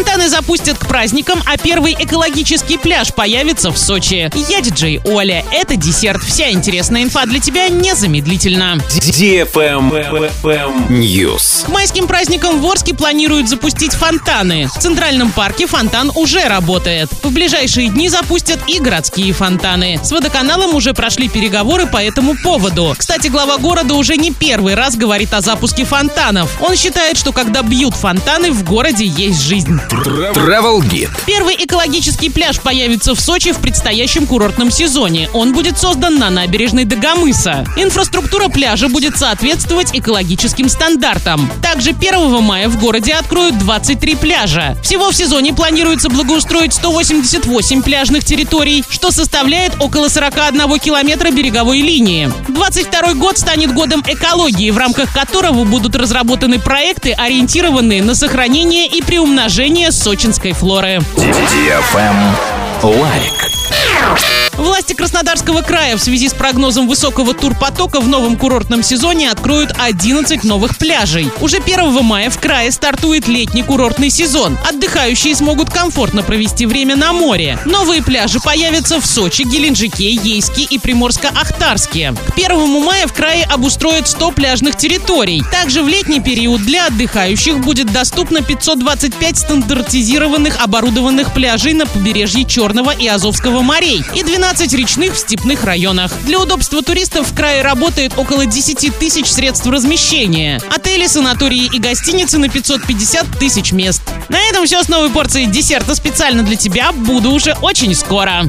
Фонтаны запустят к праздникам, а первый экологический пляж появится в Сочи. Я диджей Оля. Это десерт. Вся интересная инфа для тебя незамедлительно. News. К майским праздникам в Орске планируют запустить фонтаны. В Центральном парке фонтан уже работает. В ближайшие дни запустят и городские фонтаны. С водоканалом уже прошли переговоры по этому поводу. Кстати, глава города уже не первый раз говорит о запуске фонтанов. Он считает, что когда бьют фонтаны, в городе есть жизнь. Travel Guide. Первый экологический пляж появится в Сочи в предстоящем курортном сезоне. Он будет создан на набережной Дагомыса. Инфраструктура пляжа будет соответствовать экологическим стандартам. Также 1 мая в городе откроют 23 пляжа. Всего в сезоне планируется благоустроить 188 пляжных территорий, что составляет около 41 километра береговой линии. 22 год станет годом экологии, в рамках которого будут разработаны проекты, ориентированные на сохранение и приумножение сочинской флоры. Лайк. Власти Краснодарского края в связи с прогнозом высокого турпотока в новом курортном сезоне откроют 11 новых пляжей. Уже 1 мая в крае стартует летний курортный сезон. Отдыхающие смогут комфортно провести время на море. Новые пляжи появятся в Сочи, Геленджике, Ейске и Приморско-Ахтарске. К 1 мая в крае обустроят 100 пляжных территорий. Также в летний период для отдыхающих будет доступно 525 стандартизированных оборудованных пляжей на побережье Черного и Азовского морей и 12 речных в степных районах. Для удобства туристов в крае работает около 10 тысяч средств размещения. Отели, санатории и гостиницы на 550 тысяч мест. На этом все с новой порцией десерта специально для тебя. Буду уже очень скоро.